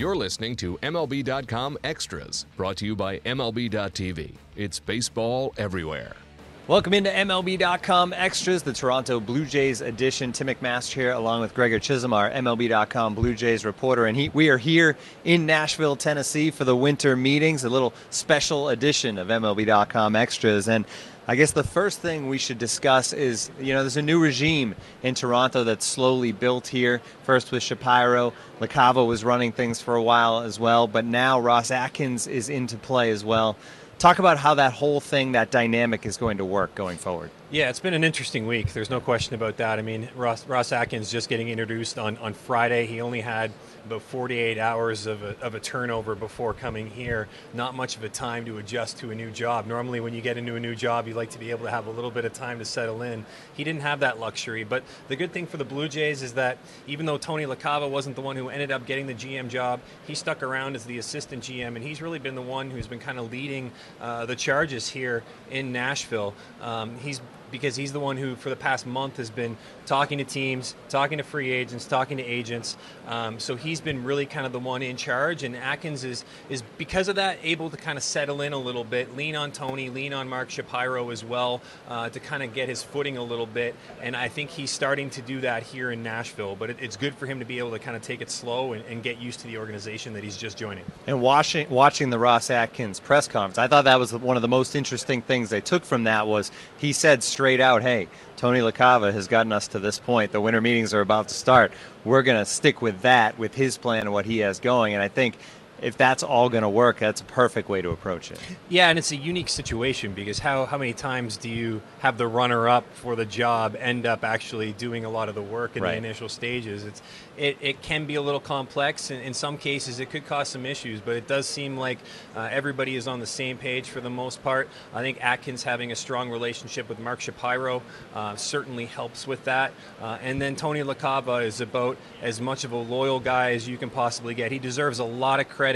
You're listening to MLB.com Extras, brought to you by MLB.tv. It's baseball everywhere. Welcome into MLB.com Extras, the Toronto Blue Jays edition. Tim McMaster here, along with Gregor Chisholm, our MLB.com Blue Jays reporter. And he, we are here in Nashville, Tennessee for the winter meetings, a little special edition of MLB.com Extras. And I guess the first thing we should discuss is, you know, there's a new regime in Toronto that's slowly built here. First with Shapiro, LaCava was running things for a while as well, but now Ross Atkins is into play as well. Talk about how that whole thing, that dynamic is going to work going forward. Yeah, it's been an interesting week. There's no question about that. I mean, Ross, Ross Atkins just getting introduced on, on Friday. He only had about 48 hours of a, of a turnover before coming here. Not much of a time to adjust to a new job. Normally, when you get into a new job, you like to be able to have a little bit of time to settle in. He didn't have that luxury. But the good thing for the Blue Jays is that even though Tony LaCava wasn't the one who ended up getting the GM job, he stuck around as the assistant GM, and he's really been the one who's been kind of leading uh, the charges here in Nashville. Um, he's because he's the one who, for the past month, has been talking to teams, talking to free agents, talking to agents. Um, so he's been really kind of the one in charge, and Atkins is is because of that able to kind of settle in a little bit, lean on Tony, lean on Mark Shapiro as well uh, to kind of get his footing a little bit. And I think he's starting to do that here in Nashville. But it, it's good for him to be able to kind of take it slow and, and, get used to the organization that he's just joining. And watching watching the Ross Atkins press conference, I thought that was one of the most interesting things they took from that was he said straight out, "Hey, Tony LaCava has gotten us to this point. The winter meetings are about to start. We're going to stick with that, with his plan and what he has going." And I think if that's all going to work, that's a perfect way to approach it. Yeah, and it's a unique situation because how, how many times do you have the runner up for the job end up actually doing a lot of the work in right. the initial stages? It's it, it can be a little complex. In, in some cases, it could cause some issues, but it does seem like uh, everybody is on the same page for the most part. I think Atkins having a strong relationship with Mark Shapiro uh, certainly helps with that. Uh, and then Tony LaCava is about as much of a loyal guy as you can possibly get. He deserves a lot of credit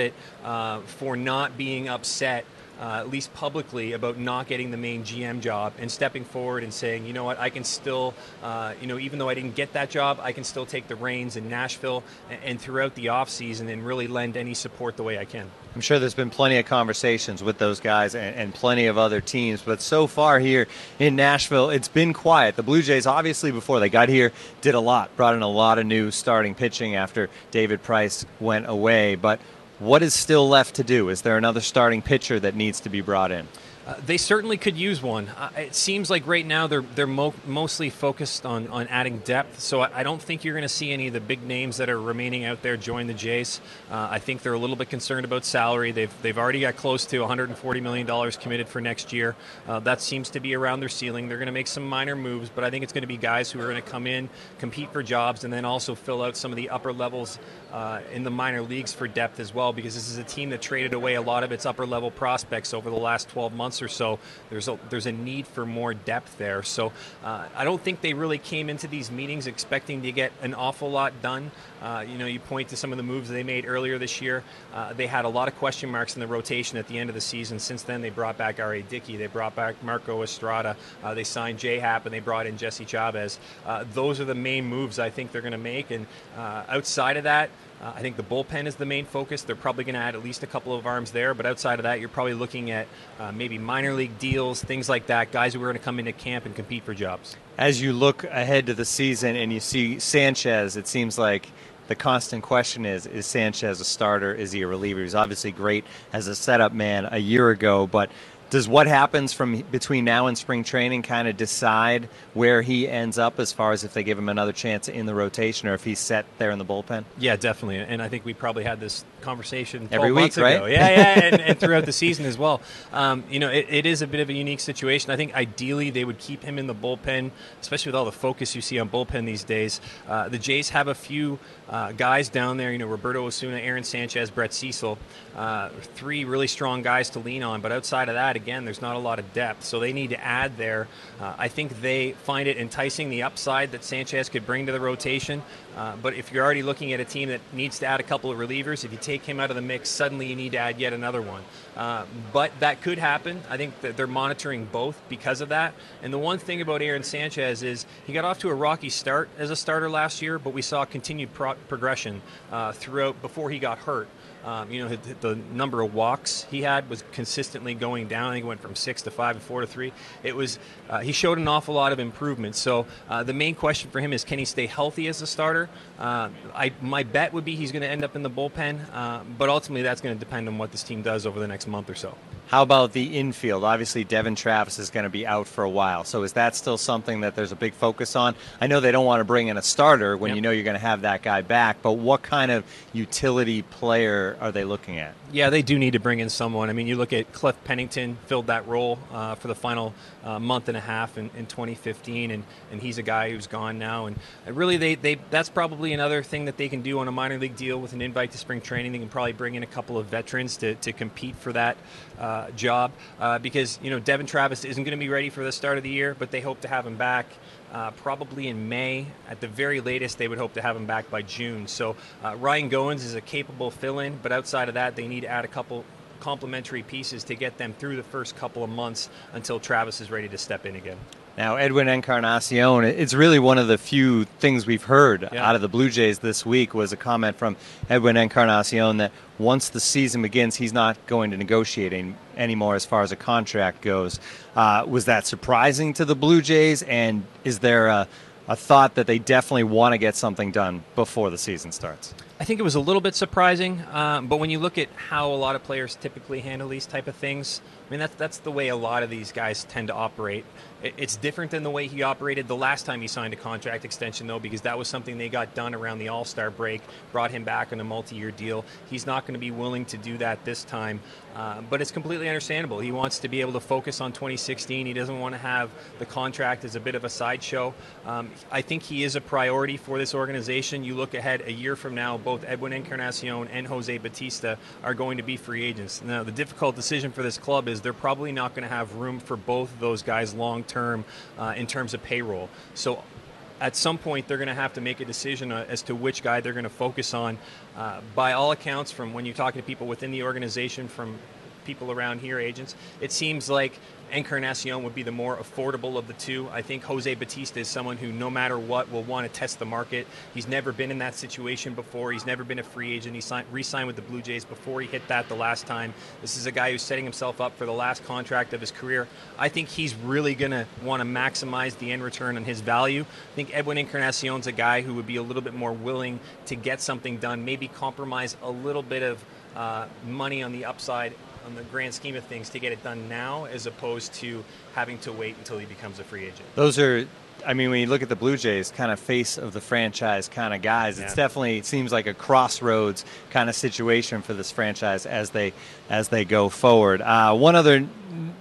uh, for not being upset uh, at least publicly, about not getting the main GM job and stepping forward and saying, you know what, I can still, uh, you know, even though I didn't get that job, I can still take the reins in Nashville and, and throughout the offseason and really lend any support the way I can. I'm sure there's been plenty of conversations with those guys and, and, plenty of other teams, but so far here in Nashville, it's been quiet. The Blue Jays, obviously, before they got here, did a lot, brought in a lot of new starting pitching after David Price went away, but what is still left to do? Is there another starting pitcher that needs to be brought in? Uh, they certainly could use one. Uh, it seems like right now they're they're mo- mostly focused on, on adding depth. So I, I don't think you're going to see any of the big names that are remaining out there join the Jays. Uh, I think they're a little bit concerned about salary. They've they've already got close to 140 million dollars committed for next year. Uh, that seems to be around their ceiling. They're going to make some minor moves, but I think it's going to be guys who are going to come in, compete for jobs, and then also fill out some of the upper levels uh, in the minor leagues for depth as well. Because this is a team that traded away a lot of its upper level prospects over the last 12 months months or so, there's a, there's a need for more depth there. So uh, I don't think they really came into these meetings expecting to get an awful lot done. Uh, you know, you point to some of the moves they made earlier this year. Uh, they had a lot of question marks in the rotation at the end of the season. Since then, they brought back R.A. Dickey, they brought back Marco Estrada, uh, they signed J Happ, and they brought in Jesse Chavez. Uh, those are the main moves I think they're going to make. And uh, outside of that, uh, I think the bullpen is the main focus. They're probably going to add at least a couple of arms there, but outside of that, you're probably looking at uh, maybe minor league deals, things like that, guys who are going to come into camp and compete for jobs. As you look ahead to the season and you see Sanchez, it seems like the constant question is is Sanchez a starter? Is he a reliever? He's obviously great as a setup man a year ago, but does what happens from between now and spring training kind of decide where he ends up as far as if they give him another chance in the rotation or if he's set there in the bullpen? Yeah, definitely. And I think we probably had this conversation every week, right? Ago. Yeah, yeah, and, and, throughout the season as well. Um, you know, it, it is a bit of a unique situation. I think ideally they would keep him in the bullpen, especially with all the focus you see on bullpen these days. Uh, the Jays have a few uh, guys down there. You know, Roberto Osuna, Aaron Sanchez, Brett Cecil, uh, three really strong guys to lean on. But outside of that that again, there's not a lot of depth, so they need to add there. Uh, I think they find it enticing the upside that Sanchez could bring to the rotation. Uh, but if you're already looking at a team that needs to add a couple of relievers, if you take him out of the mix, suddenly you need to add yet another one. Uh, but that could happen. I think that they're monitoring both because of that. And the one thing about Aaron Sanchez is he got off to a rocky start as a starter last year, but we saw continued pro- progression uh, throughout before he got hurt. Um, you know, the number of walks he had was consistently going down. I think it went from six to five, and four to three. It was uh, he showed an awful lot of improvement. So uh, the main question for him is, can he stay healthy as a starter? Uh, I, my bet would be he's going to end up in the bullpen, uh, but ultimately that's going to depend on what this team does over the next month or so. How about the infield? Obviously, Devon Travis is going to be out for a while. So is that still something that there's a big focus on? I know they don't want to bring in a starter when yep. you know you're going to have that guy back, but what kind of utility player are they looking at? Yeah, they do need to bring in someone. I mean, you look at Cliff Pennington filled that role uh, for the final uh, month and a half in, in 2015, and, and he's a guy who's gone now. And really, they, they that's probably another thing that they can do on a minor league deal with an invite to spring training. They can probably bring in a couple of veterans to, to compete for that uh, job uh, because you know Devon Travis isn't going to be ready for the start of the year, but they hope to have him back. Uh, probably in May. At the very latest, they would hope to have him back by June. So uh, Ryan Goins is a capable fill-in, but outside of that, they need to add a couple complementary pieces to get them through the first couple of months until Travis is ready to step in again. Now, Edwin Encarnacion, it's really one of the few things we've heard yeah. out of the Blue Jays this week was a comment from Edwin Encarnacion that once the season begins, he's not going to negotiate any, anymore as far as a contract goes. Uh, was that surprising to the Blue Jays? And is there a, a thought that they definitely want to get something done before the season starts? I think it was a little bit surprising, um, but when you look at how a lot of players typically handle these type of things, I mean that's that's the way a lot of these guys tend to operate. It's different than the way he operated the last time he signed a contract extension, though, because that was something they got done around the All Star break, brought him back on a multi year deal. He's not going to be willing to do that this time, uh, but it's completely understandable. He wants to be able to focus on 2016. He doesn't want to have the contract as a bit of a sideshow. Um, I think he is a priority for this organization. You look ahead a year from now, both Edwin Encarnacion and Jose Bautista are going to be free agents. Now, the difficult decision for this club is they're probably not going to have room for both of those guys long term uh, in terms of payroll. So at some point they're going to have to make a decision uh, as to which guy they're going to focus on. Uh, by all accounts, from when you're talking to people within the organization, from people around here, agents, it seems like Encarnacion would be the more affordable of the two. I think Jose Bautista is someone who, no matter what, will want to test the market. He's never been in that situation before. He's never been a free agent. He signed, re-signed with the Blue Jays before he hit that the last time. This is a guy who's setting himself up for the last contract of his career. I think he's really going to want to maximize the end return on his value. I think Edwin Encarnacion's a guy who would be a little bit more willing to get something done, maybe compromise a little bit of uh, money on the upside on the grand scheme of things to get it done now as opposed to having to wait until he becomes a free agent. Those are I mean, when you look at the Blue Jays, kind of face of the franchise kind of guys, yeah. it's definitely it seems like a crossroads kind of situation for this franchise as they as they go forward. Uh, one other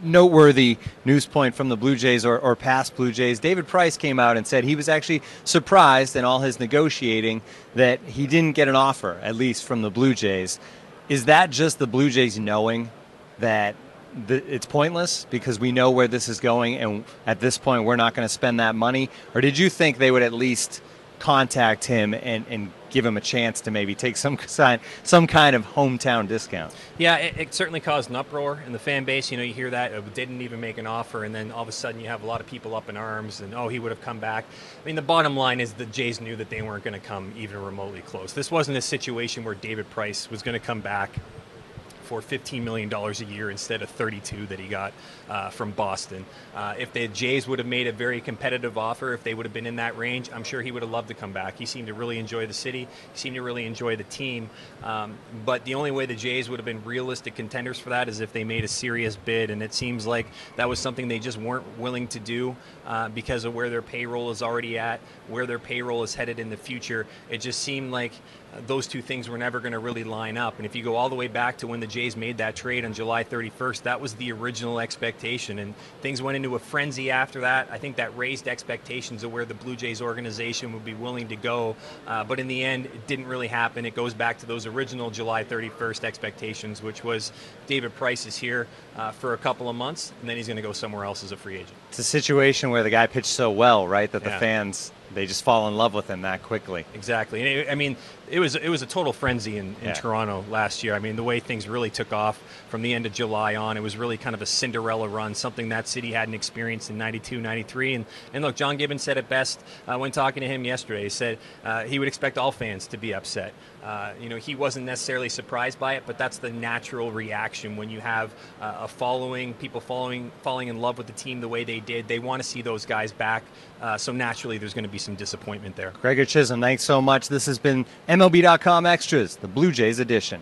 noteworthy news point from the Blue Jays or, or past Blue Jays, David Price came out and said he was actually surprised in all his negotiating that he didn't get an offer, at least from the Blue Jays. Is that just the Blue Jays knowing that the, it's pointless because we know where this is going, and at this point, we're not going to spend that money? Or did you think they would at least contact him and, and give him a chance to maybe take some some kind of hometown discount. Yeah, it, it, certainly caused an uproar in the fan base. You know, you hear that it didn't even make an offer, and then all of a sudden you have a lot of people up in arms, and oh, he would have come back. I mean, the bottom line is the Jays knew that they weren't going to come even remotely close. This wasn't a situation where David Price was going to come back for $15 million a year instead of 32 that he got uh, from Boston. Uh, if the Jays would have made a very competitive offer, if they would have been in that range, I'm sure he would have loved to come back. He seemed to really enjoy the city. He seemed to really enjoy the team. Um, but the only way the Jays would have been realistic contenders for that is if they made a serious bid. And it seems like that was something they just weren't willing to do uh, because of where their payroll is already at, where their payroll is headed in the future. It just seemed like those two things were never going to really line up. And if you go all the way back to when the Jays made that trade on July 31st, that was the original expectation. And things went into a frenzy after that. I think that raised expectations of where the Blue Jays organization would be willing to go. Uh, but in the end, it didn't really happen. It goes back to those original July 31st expectations, which was David Price is here uh, for a couple of months, and then he's going to go somewhere else as a free agent. It's a situation where the guy pitched so well, right, that yeah. the fans they just fall in love with him that quickly. Exactly. And it, I mean, it was it was a total frenzy in, in yeah. Toronto last year. I mean, the way things really took off from the end of July on, it was really kind of a Cinderella run, something that city hadn't experienced in 92, 93. And, and look, John Gibbons said it best uh, when talking to him yesterday. He said uh, he would expect all fans to be upset. Uh, you know, he wasn't necessarily surprised by it, but that's the natural reaction when you have uh, a following, people following, falling in love with the team the way they did. They want to see those guys back. Uh, so naturally, there's going to be some disappointment there. Gregor Chisholm, thanks so much. This has been MLB.com Extras, the Blue Jays edition.